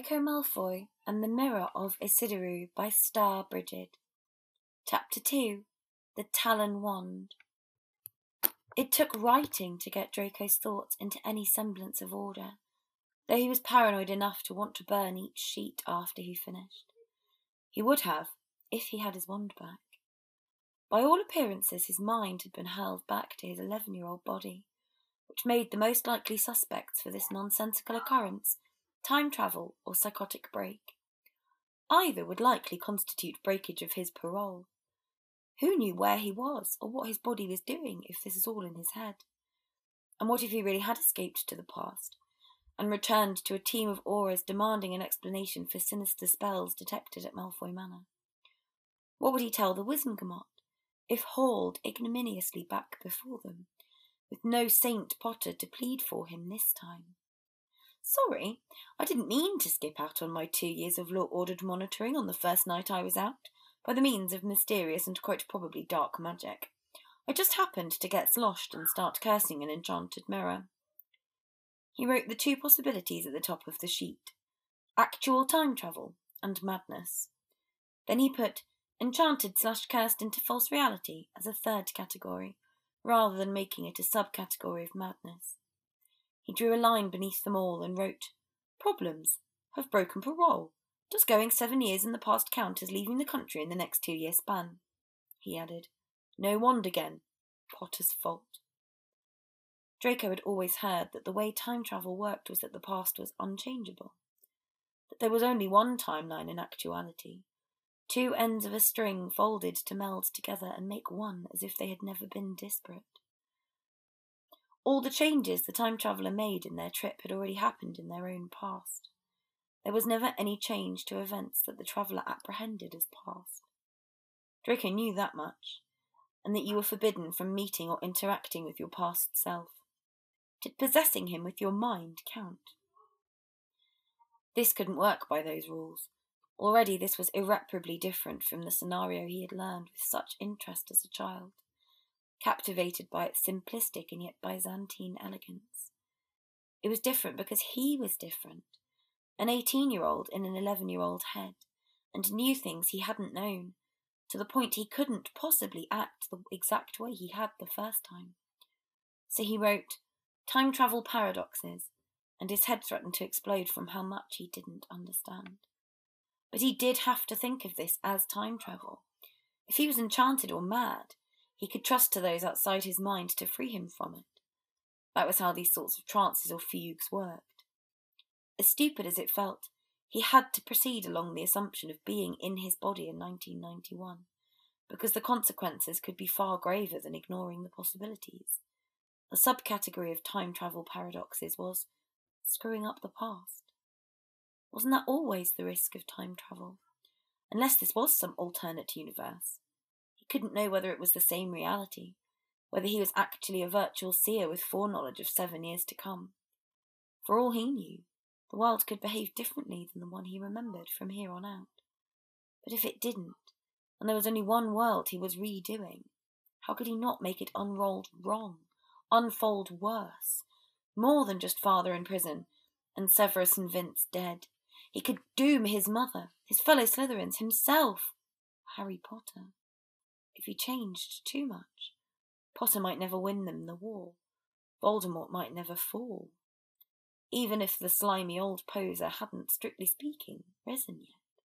Draco Malfoy and the Mirror of Isidoru by Star Brigid. Chapter 2 The Talon Wand. It took writing to get Draco's thoughts into any semblance of order, though he was paranoid enough to want to burn each sheet after he finished. He would have, if he had his wand back. By all appearances, his mind had been hurled back to his eleven year old body, which made the most likely suspects for this nonsensical occurrence time travel, or psychotic break. Either would likely constitute breakage of his parole. Who knew where he was or what his body was doing if this is all in his head? And what if he really had escaped to the past and returned to a team of Aurors demanding an explanation for sinister spells detected at Malfoy Manor? What would he tell the Wizengamot if hauled ignominiously back before them, with no Saint Potter to plead for him this time? Sorry, I didn't mean to skip out on my two years of law ordered monitoring on the first night I was out, by the means of mysterious and quite probably dark magic. I just happened to get sloshed and start cursing an enchanted mirror. He wrote the two possibilities at the top of the sheet actual time travel and madness. Then he put enchanted slash cursed into false reality as a third category, rather than making it a subcategory of madness. He drew a line beneath them all and wrote, Problems. Have broken parole. Does going seven years in the past count as leaving the country in the next two year span? He added, No wand again. Potter's fault. Draco had always heard that the way time travel worked was that the past was unchangeable, that there was only one timeline in actuality, two ends of a string folded to meld together and make one as if they had never been disparate. All the changes the time traveller made in their trip had already happened in their own past. There was never any change to events that the traveller apprehended as past. Draco knew that much, and that you were forbidden from meeting or interacting with your past self. Did possessing him with your mind count? This couldn't work by those rules. Already this was irreparably different from the scenario he had learned with such interest as a child captivated by its simplistic and yet Byzantine elegance. It was different because he was different, an 18 year old in an 11 year old head, and knew things he hadn't known, to the point he couldn't possibly act the exact way he had the first time. So he wrote Time Travel Paradoxes, and his head threatened to explode from how much he didn't understand. But he did have to think of this as time travel. If he was enchanted or mad, he could trust to those outside his mind to free him from it. That was how these sorts of trances or fugues worked. As stupid as it felt, he had to proceed along the assumption of being in his body in 1991, because the consequences could be far graver than ignoring the possibilities. A subcategory of time travel paradoxes was screwing up the past. Wasn't that always the risk of time travel? Unless this was some alternate universe couldn't know whether it was the same reality, whether he was actually a virtual seer with foreknowledge of seven years to come. For all he knew, the world could behave differently than the one he remembered from here on out. But if it didn't, and there was only one world he was redoing, how could he not make it unrolled wrong, unfold worse, more than just father in prison and Severus and Vince dead? He could doom his mother, his fellow Slytherins, himself, Harry Potter if he changed too much. Potter might never win them the war. Voldemort might never fall. Even if the slimy old poser hadn't, strictly speaking, risen yet.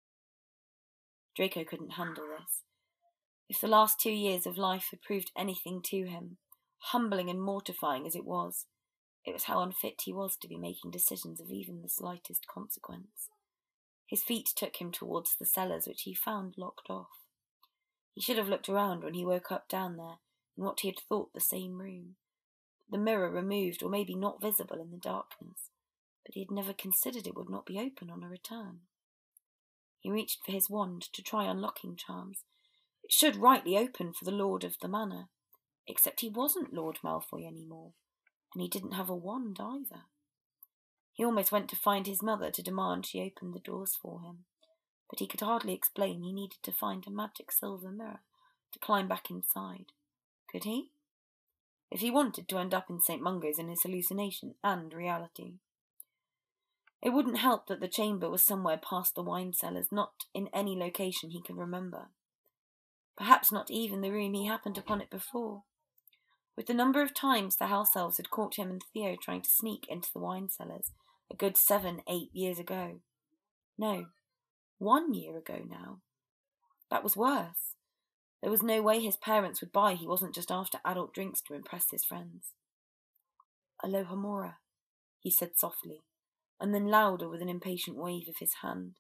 Draco couldn't handle this. If the last two years of life had proved anything to him, humbling and mortifying as it was, it was how unfit he was to be making decisions of even the slightest consequence. His feet took him towards the cellars, which he found locked off. He should have looked around when he woke up down there in what he had thought the same room. The mirror removed or maybe not visible in the darkness, but he had never considered it would not be open on a return. He reached for his wand to try unlocking charms. It should rightly open for the lord of the manor, except he wasn't Lord Malfoy any more, and he didn't have a wand either. He almost went to find his mother to demand she open the doors for him but he could hardly explain he needed to find a magic silver mirror to climb back inside. Could he? If he wanted to end up in St. Mungo's in his hallucination and reality. It wouldn't help that the chamber was somewhere past the wine cellars, not in any location he could remember. Perhaps not even the room he happened upon it before. With the number of times the house elves had caught him and Theo trying to sneak into the wine cellars, a good seven, eight years ago. No, one year ago now. That was worse. There was no way his parents would buy he wasn't just after adult drinks to impress his friends. Alohomora, he said softly, and then louder with an impatient wave of his hand,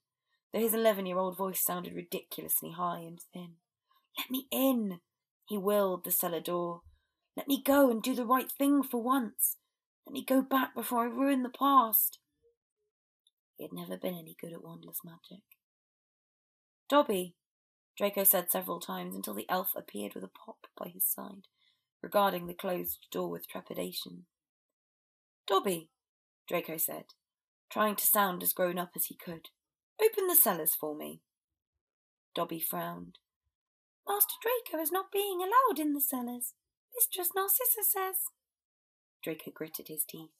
though his eleven year old voice sounded ridiculously high and thin. Let me in, he willed the cellar door. Let me go and do the right thing for once. Let me go back before I ruin the past. He had never been any good at wandless magic. Dobby, Draco said several times until the elf appeared with a pop by his side, regarding the closed door with trepidation. Dobby, Draco said, trying to sound as grown up as he could. Open the cellars for me. Dobby frowned. Master Draco is not being allowed in the cellars. Mistress Narcissa says. Draco gritted his teeth.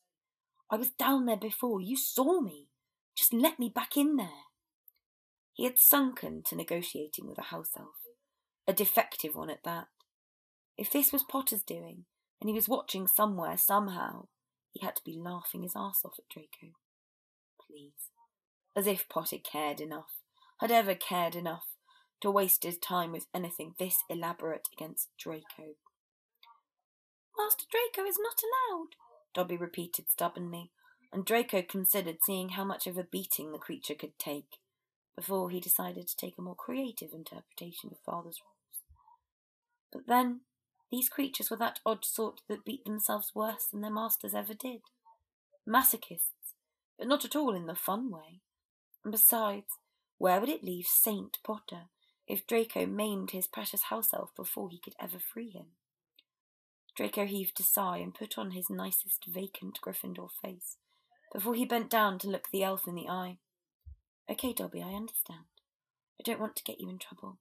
I was down there before. You saw me. Just let me back in there. He had sunken to negotiating with a house elf, a defective one at that. If this was Potter's doing, and he was watching somewhere, somehow, he had to be laughing his ass off at Draco. Please. As if Potter cared enough, had ever cared enough, to waste his time with anything this elaborate against Draco. Master Draco is not allowed, Dobby repeated stubbornly, and Draco considered seeing how much of a beating the creature could take before he decided to take a more creative interpretation of father's rules. But then, these creatures were that odd sort that beat themselves worse than their masters ever did. Masochists, but not at all in the fun way. And besides, where would it leave Saint Potter if Draco maimed his precious house elf before he could ever free him? Draco heaved a sigh and put on his nicest vacant Gryffindor face before he bent down to look the elf in the eye. Okay, Dobby, I understand. I don't want to get you in trouble,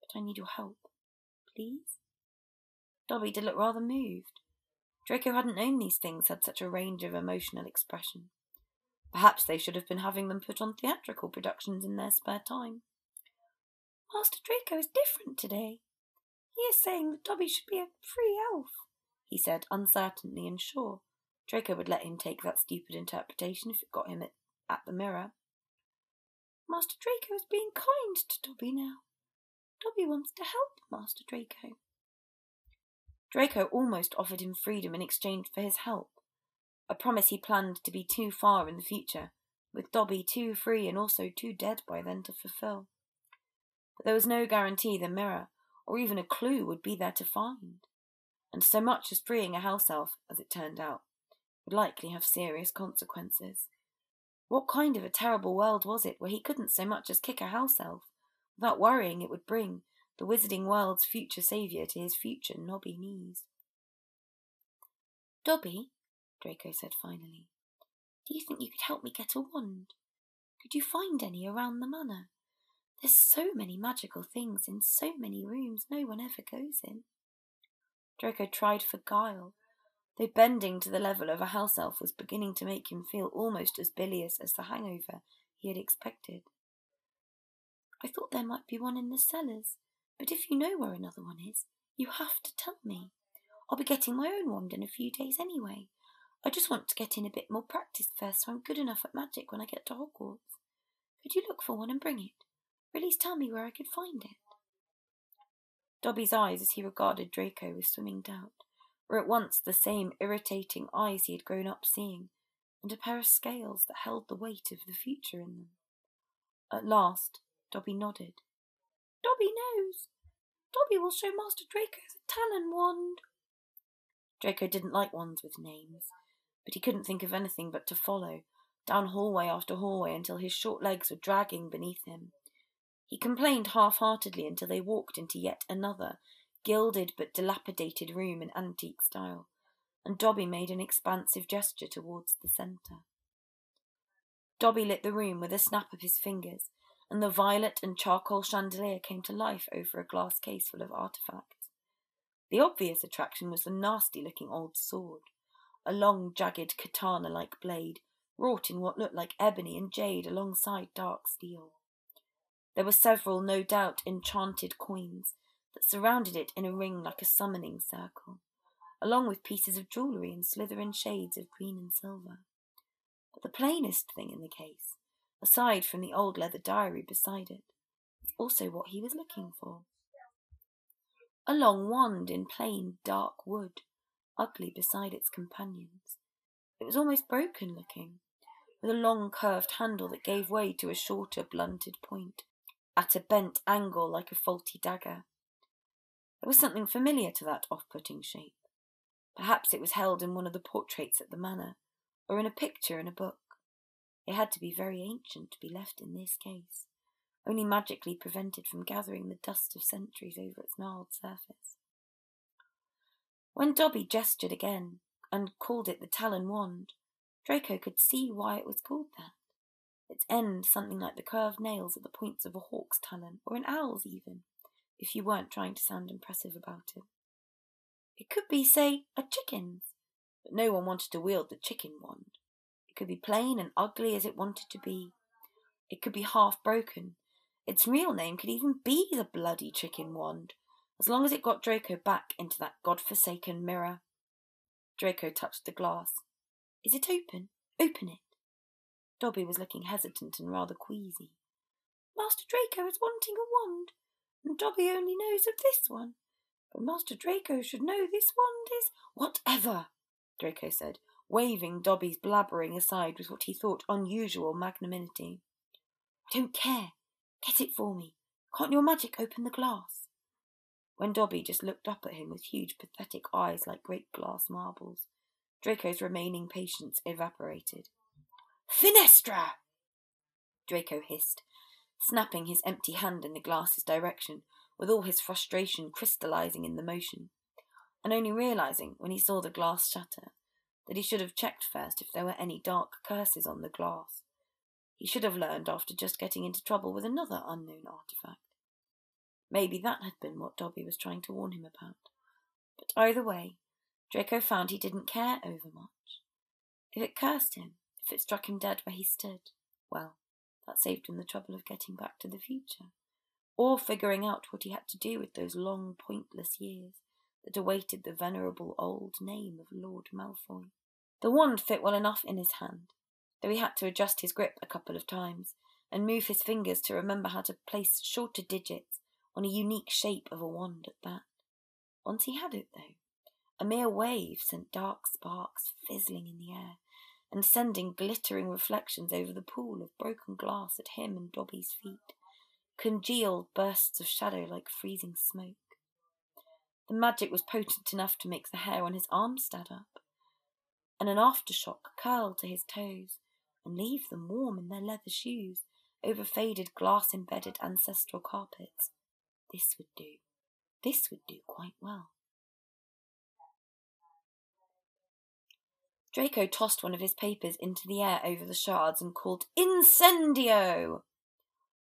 but I need your help. Please? Dobby did look rather moved. Draco hadn't known these things had such a range of emotional expression. Perhaps they should have been having them put on theatrical productions in their spare time. Master Draco is different today. He is saying that Dobby should be a free elf, he said uncertainly and sure. Draco would let him take that stupid interpretation if it got him at, at the mirror. Master Draco is being kind to Dobby now. Dobby wants to help Master Draco. Draco almost offered him freedom in exchange for his help, a promise he planned to be too far in the future, with Dobby too free and also too dead by then to fulfill. But there was no guarantee the mirror, or even a clue, would be there to find, and so much as freeing a house elf, as it turned out, would likely have serious consequences. What kind of a terrible world was it where he couldn't so much as kick a house elf, without worrying it would bring the wizarding world's future saviour to his future knobby knees? Dobby, Draco said finally, do you think you could help me get a wand? Could you find any around the manor? There's so many magical things in so many rooms no one ever goes in. Draco tried for guile, though bending to the level of a house elf was beginning to make him feel almost as bilious as the hangover he had expected. I thought there might be one in the cellars, but if you know where another one is, you have to tell me. I'll be getting my own wand in a few days anyway. I just want to get in a bit more practice first so I'm good enough at magic when I get to Hogwarts. Could you look for one and bring it? Or at least tell me where I could find it. Dobby's eyes, as he regarded Draco with swimming doubt, were at once the same irritating eyes he had grown up seeing, and a pair of scales that held the weight of the future in them. At last, Dobby nodded. Dobby knows. Dobby will show Master Draco the Talon wand. Draco didn't like wands with names, but he couldn't think of anything but to follow, down hallway after hallway until his short legs were dragging beneath him. He complained half heartedly until they walked into yet another gilded but dilapidated room in antique style, and Dobby made an expansive gesture towards the centre. Dobby lit the room with a snap of his fingers, and the violet and charcoal chandelier came to life over a glass case full of artifacts. The obvious attraction was the nasty looking old sword, a long, jagged katana like blade wrought in what looked like ebony and jade alongside dark steel. There were several, no doubt, enchanted coins that surrounded it in a ring like a summoning circle, along with pieces of jewellery in Slytherin shades of green and silver. But the plainest thing in the case, aside from the old leather diary beside it, was also what he was looking for. A long wand in plain, dark wood, ugly beside its companions. It was almost broken looking, with a long curved handle that gave way to a shorter, blunted point, at a bent angle like a faulty dagger. There was something familiar to that off putting shape. Perhaps it was held in one of the portraits at the manor, or in a picture in a book. It had to be very ancient to be left in this case, only magically prevented from gathering the dust of centuries over its gnarled surface. When Dobby gestured again and called it the Talon Wand, Draco could see why it was called that. Its end something like the curved nails at the points of a hawk's talon, or an owl's even, if you weren't trying to sound impressive about it. It could be, say, a chicken's, but no one wanted to wield the chicken wand. It could be plain and ugly as it wanted to be. It could be half broken. Its real name could even be the bloody chicken wand, as long as it got Draco back into that god-forsaken mirror. Draco touched the glass. Is it open? Open it. Dobby was looking hesitant and rather queasy. Master Draco is wanting a wand, and Dobby only knows of this one. But Master Draco should know this wand is whatever, Draco said, waving Dobby's blabbering aside with what he thought unusual magnanimity. I don't care. Get it for me. Can't your magic open the glass? When Dobby just looked up at him with huge pathetic eyes like great glass marbles, Draco's remaining patience evaporated. Finestra! Draco hissed, snapping his empty hand in the glass's direction, with all his frustration crystallizing in the motion, and only realizing, when he saw the glass shatter, that he should have checked first if there were any dark curses on the glass. He should have learned after just getting into trouble with another unknown artifact. Maybe that had been what Dobby was trying to warn him about. But either way, Draco found he didn't care overmuch. If it cursed him, if it struck him dead where he stood, well, that saved him the trouble of getting back to the future, or figuring out what he had to do with those long, pointless years that awaited the venerable old name of Lord Malfoy. The wand fit well enough in his hand, though he had to adjust his grip a couple of times and move his fingers to remember how to place shorter digits on a unique shape of a wand at that. Once he had it, though, a mere wave sent dark sparks fizzling in the air and sending glittering reflections over the pool of broken glass at him and Dobby's feet, congealed bursts of shadow like freezing smoke. The magic was potent enough to make the hair on his arms stand up, and an aftershock curl to his toes and leave them warm in their leather shoes over faded glass embedded ancestral carpets. This would do. This would do quite well. Draco tossed one of his papers into the air over the shards and called, Incendio!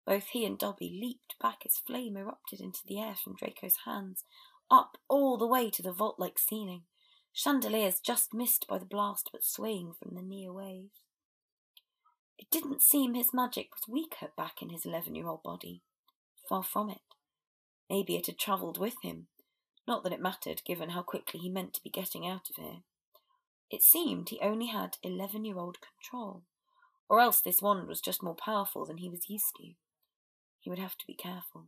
Both he and Dobby leaped back as flame erupted into the air from Draco's hands, up all the way to the vault like ceiling, chandeliers just missed by the blast but swaying from the near waves. It didn't seem his magic was weaker back in his eleven year old body. Far from it. Maybe it had travelled with him. Not that it mattered, given how quickly he meant to be getting out of here. It seemed he only had eleven year old control, or else this wand was just more powerful than he was used to. He would have to be careful.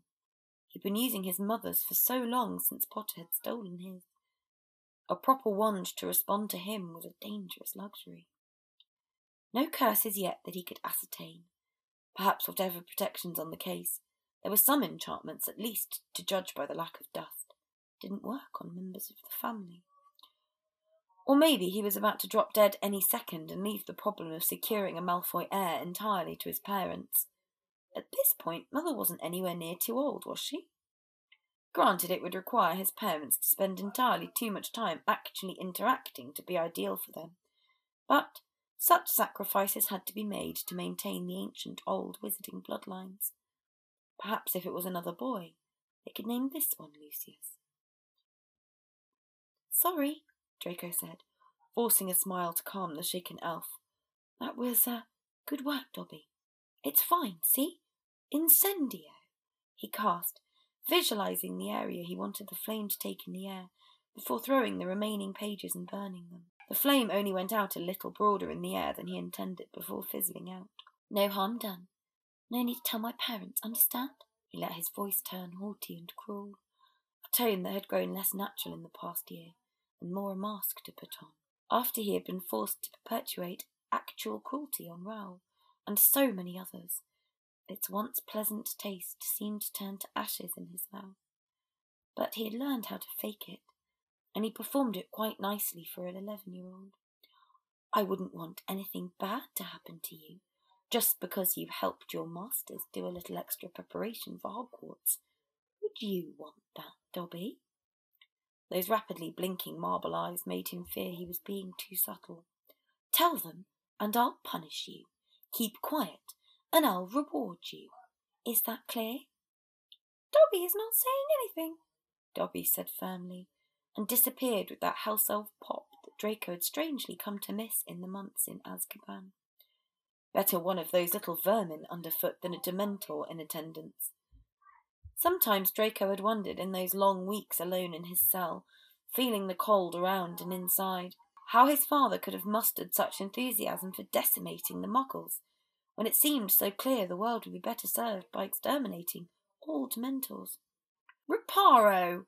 He'd been using his mother's for so long since Potter had stolen his. A proper wand to respond to him was a dangerous luxury. No curses yet that he could ascertain. Perhaps whatever protections on the case, there were some enchantments, at least to judge by the lack of dust, didn't work on members of the family. Or maybe he was about to drop dead any second and leave the problem of securing a Malfoy heir entirely to his parents. At this point, Mother wasn't anywhere near too old, was she? Granted, it would require his parents to spend entirely too much time actually interacting to be ideal for them, but such sacrifices had to be made to maintain the ancient old wizarding bloodlines. Perhaps if it was another boy, they could name this one Lucius. Sorry, Draco said, forcing a smile to calm the shaken elf. That was, uh, good work, Dobby. It's fine, see? Incendio. He cast, visualizing the area he wanted the flame to take in the air, before throwing the remaining pages and burning them. The flame only went out a little broader in the air than he intended before fizzling out. No harm done. No need to tell my parents, understand? He let his voice turn haughty and cruel, a tone that had grown less natural in the past year, and more a mask to put on, after he had been forced to perpetuate actual cruelty on Rowle and so many others. Its once pleasant taste seemed to turn to ashes in his mouth. But he had learned how to fake it, and he performed it quite nicely for an eleven year old. I wouldn't want anything bad to happen to you, just because you helped your masters do a little extra preparation for Hogwarts. Would you want that, Dobby? Those rapidly blinking marble eyes made him fear he was being too subtle. Tell them, and I'll punish you. Keep quiet, and I'll reward you. Is that clear? Dobby is not saying anything, Dobby said firmly, and disappeared with that house elf pop that Draco had strangely come to miss in the months in Azkaban. Better one of those little vermin underfoot than a Dementor in attendance. Sometimes Draco had wondered in those long weeks alone in his cell, feeling the cold around and inside, how his father could have mustered such enthusiasm for decimating the muggles, when it seemed so clear the world would be better served by exterminating all Dementors. Reparo!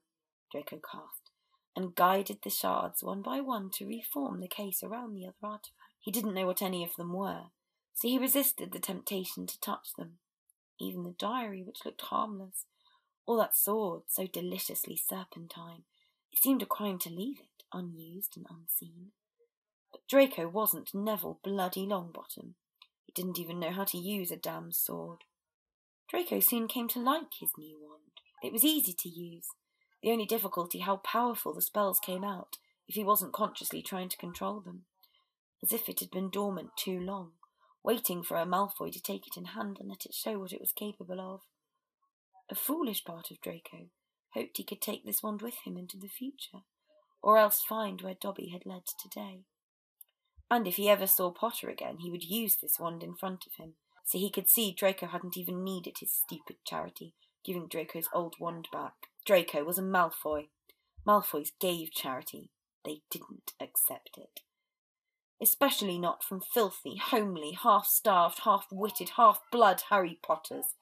Draco cast, and guided the shards one by one to reform the case around the other artifact. He didn't know what any of them were, so he resisted the temptation to touch them. Even the diary, which looked harmless, or that sword, so deliciously serpentine, it seemed a crime to leave it unused and unseen. But Draco wasn't Neville Bloody Longbottom. He didn't even know how to use a damned sword. Draco soon came to like his new wand. It was easy to use. The only difficulty how powerful the spells came out if he wasn't consciously trying to control them, as if it had been dormant too long, waiting for a Malfoy to take it in hand and let it show what it was capable of. A foolish part of Draco hoped he could take this wand with him into the future, or else find where Dobby had led today. And if he ever saw Potter again, he would use this wand in front of him, so he could see Draco hadn't even needed his stupid charity, giving Draco's old wand back. Draco was a Malfoy. Malfoys gave charity. They didn't accept it. Especially not from filthy, homely, half-starved, half-witted, half-blood Harry Potters,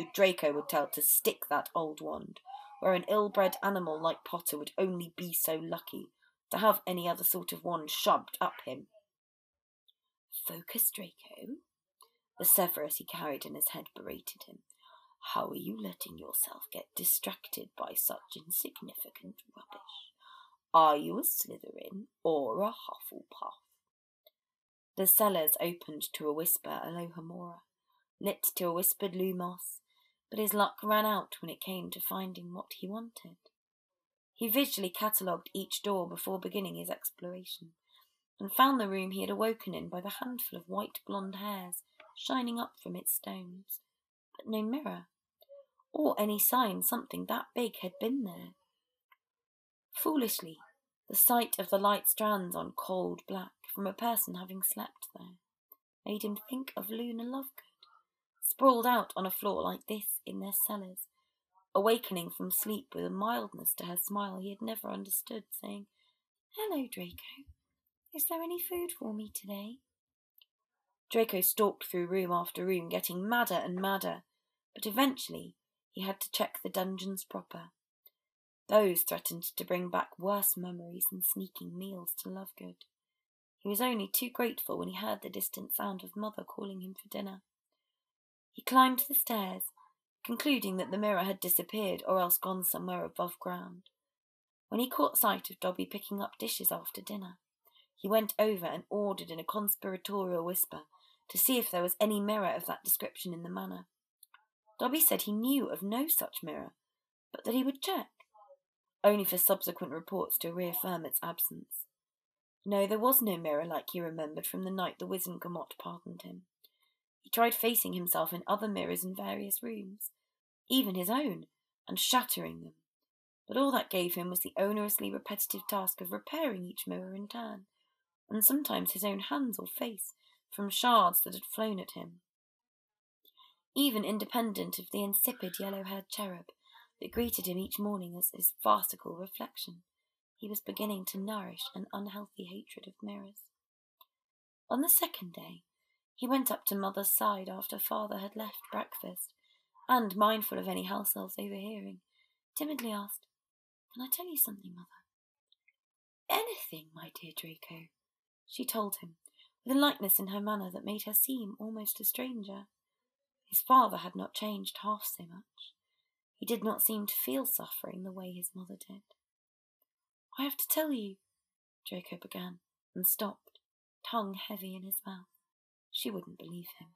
who Draco would tell to stick that old wand, where an ill-bred animal like Potter would only be so lucky to have any other sort of wand shoved up him. Focus, Draco. The Severus he carried in his head berated him. How are you letting yourself get distracted by such insignificant rubbish? Are you a Slytherin or a Hufflepuff? The cellars opened to a whisper Alohomora, lit to a whispered Lumos, but his luck ran out when it came to finding what he wanted. He visually catalogued each door before beginning his exploration, and found the room he had awoken in by the handful of white blonde hairs shining up from its stones, but no mirror, or any sign something that big had been there. Foolishly, the sight of the light strands on cold black from a person having slept there made him think of Luna Lovegood sprawled out on a floor like this in their cellars, awakening from sleep with a mildness to her smile he had never understood, saying, Hello, Draco. Is there any food for me today? Draco stalked through room after room, getting madder and madder, but eventually he had to check the dungeons proper. Those threatened to bring back worse memories than sneaking meals to Lovegood. He was only too grateful when he heard the distant sound of Mother calling him for dinner. He climbed the stairs, concluding that the mirror had disappeared or else gone somewhere above ground. When he caught sight of Dobby picking up dishes after dinner, he went over and ordered in a conspiratorial whisper to see if there was any mirror of that description in the manor. Dobby said he knew of no such mirror, but that he would check, only for subsequent reports to reaffirm its absence. No, there was no mirror like he remembered from the night the Wizengamot pardoned him. He tried facing himself in other mirrors in various rooms, even his own, and shattering them. But all that gave him was the onerously repetitive task of repairing each mirror in turn, and sometimes his own hands or face from shards that had flown at him. Even independent of the insipid yellow haired cherub that greeted him each morning as his farcical reflection, he was beginning to nourish an unhealthy hatred of mirrors. On the second day, he went up to Mother's side after Father had left breakfast, and, mindful of any house elves overhearing, timidly asked, Can I tell you something, Mother? Anything, my dear Draco, she told him, with a lightness in her manner that made her seem almost a stranger. His father had not changed half so much. He did not seem to feel suffering the way his mother did. I have to tell you, Draco began, and stopped, tongue heavy in his mouth. She wouldn't believe him.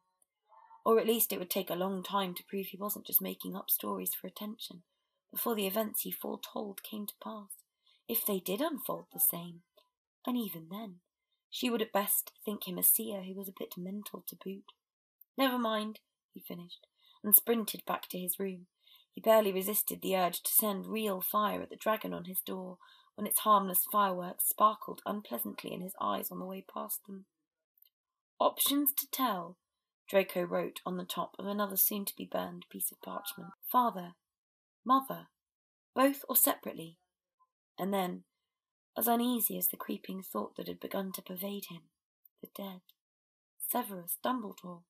Or at least it would take a long time to prove he wasn't just making up stories for attention before the events he foretold came to pass, if they did unfold the same. And even then, she would at best think him a seer who was a bit mental to boot. Never mind, he finished, and sprinted back to his room. He barely resisted the urge to send real fire at the dragon on his door when its harmless fireworks sparkled unpleasantly in his eyes on the way past them. Options to tell, Draco wrote on the top of another soon to be burned piece of parchment. Father, mother, both or separately. And then, as uneasy as the creeping thought that had begun to pervade him, the dead. Severus, Dumbledore.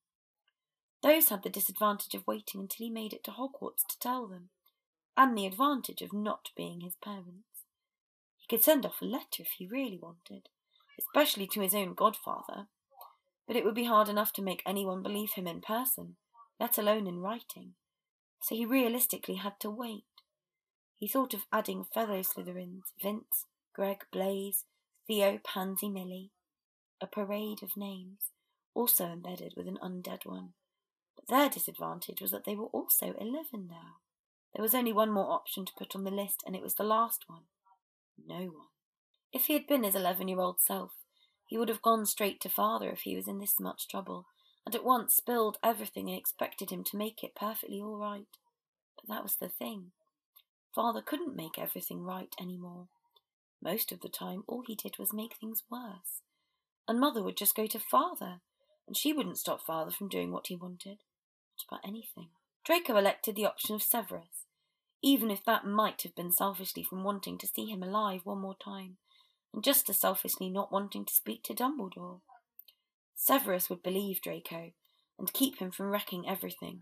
Those had the disadvantage of waiting until he made it to Hogwarts to tell them, and the advantage of not being his parents. He could send off a letter if he really wanted, especially to his own godfather, but it would be hard enough to make anyone believe him in person, let alone in writing, so he realistically had to wait. He thought of adding fellow Slytherins, Vince, Greg, Blaise, Theo, Pansy, Millie, a parade of names, also embedded with an undead one. But their disadvantage was that they were also eleven now. There was only one more option to put on the list, and it was the last one. No one. If he had been his eleven year old self, he would have gone straight to father if he was in this much trouble, and at once spilled everything and expected him to make it perfectly all right. But that was the thing. Father couldn't make everything right any more. Most of the time, all he did was make things worse. And mother would just go to father, and she wouldn't stop father from doing what he wanted. Not about anything. Draco elected the option of Severus, even if that might have been selfishly from wanting to see him alive one more time, and just as selfishly not wanting to speak to Dumbledore. Severus would believe Draco, and keep him from wrecking everything.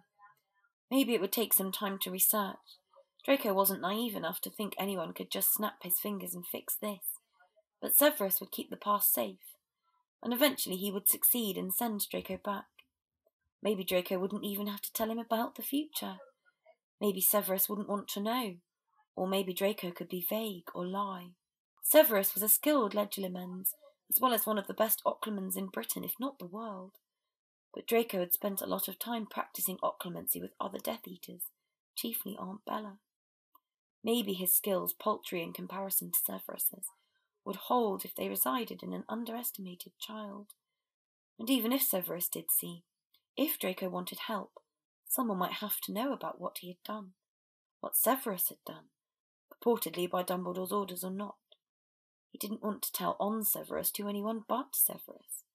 Maybe it would take some time to research. Draco wasn't naive enough to think anyone could just snap his fingers and fix this. But Severus would keep the past safe, and eventually he would succeed and send Draco back. Maybe Draco wouldn't even have to tell him about the future. Maybe Severus wouldn't want to know, or maybe Draco could be vague or lie. Severus was a skilled legilimens, as well as one of the best occlumens in Britain, if not the world. But Draco had spent a lot of time practicing occlumency with other Death Eaters, chiefly Aunt Bella. Maybe his skills, paltry in comparison to Severus's, would hold if they resided in an underestimated child. And even if Severus did see, if Draco wanted help, someone might have to know about what he had done, what Severus had done, purportedly by Dumbledore's orders or not. He didn't want to tell on Severus to anyone but Severus.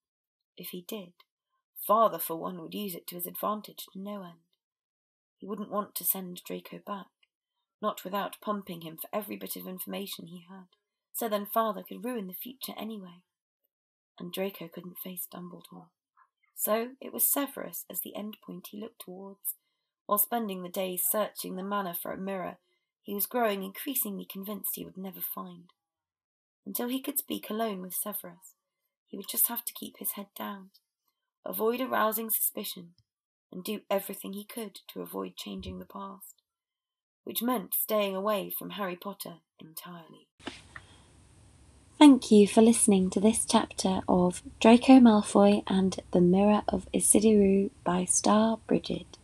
If he did, father for one would use it to his advantage to no end. He wouldn't want to send Draco back, not without pumping him for every bit of information he had so then father could ruin the future anyway. And Draco couldn't face Dumbledore. So it was Severus as the end point he looked towards. While spending the days searching the manor for a mirror he was growing increasingly convinced he would never find. Until he could speak alone with Severus, he would just have to keep his head down, avoid arousing suspicion, and do everything he could to avoid changing the past, which meant staying away from Harry Potter entirely. Thank you for listening to this chapter of Draco Malfoy and the Mirror of Isidiru by Star Bridget.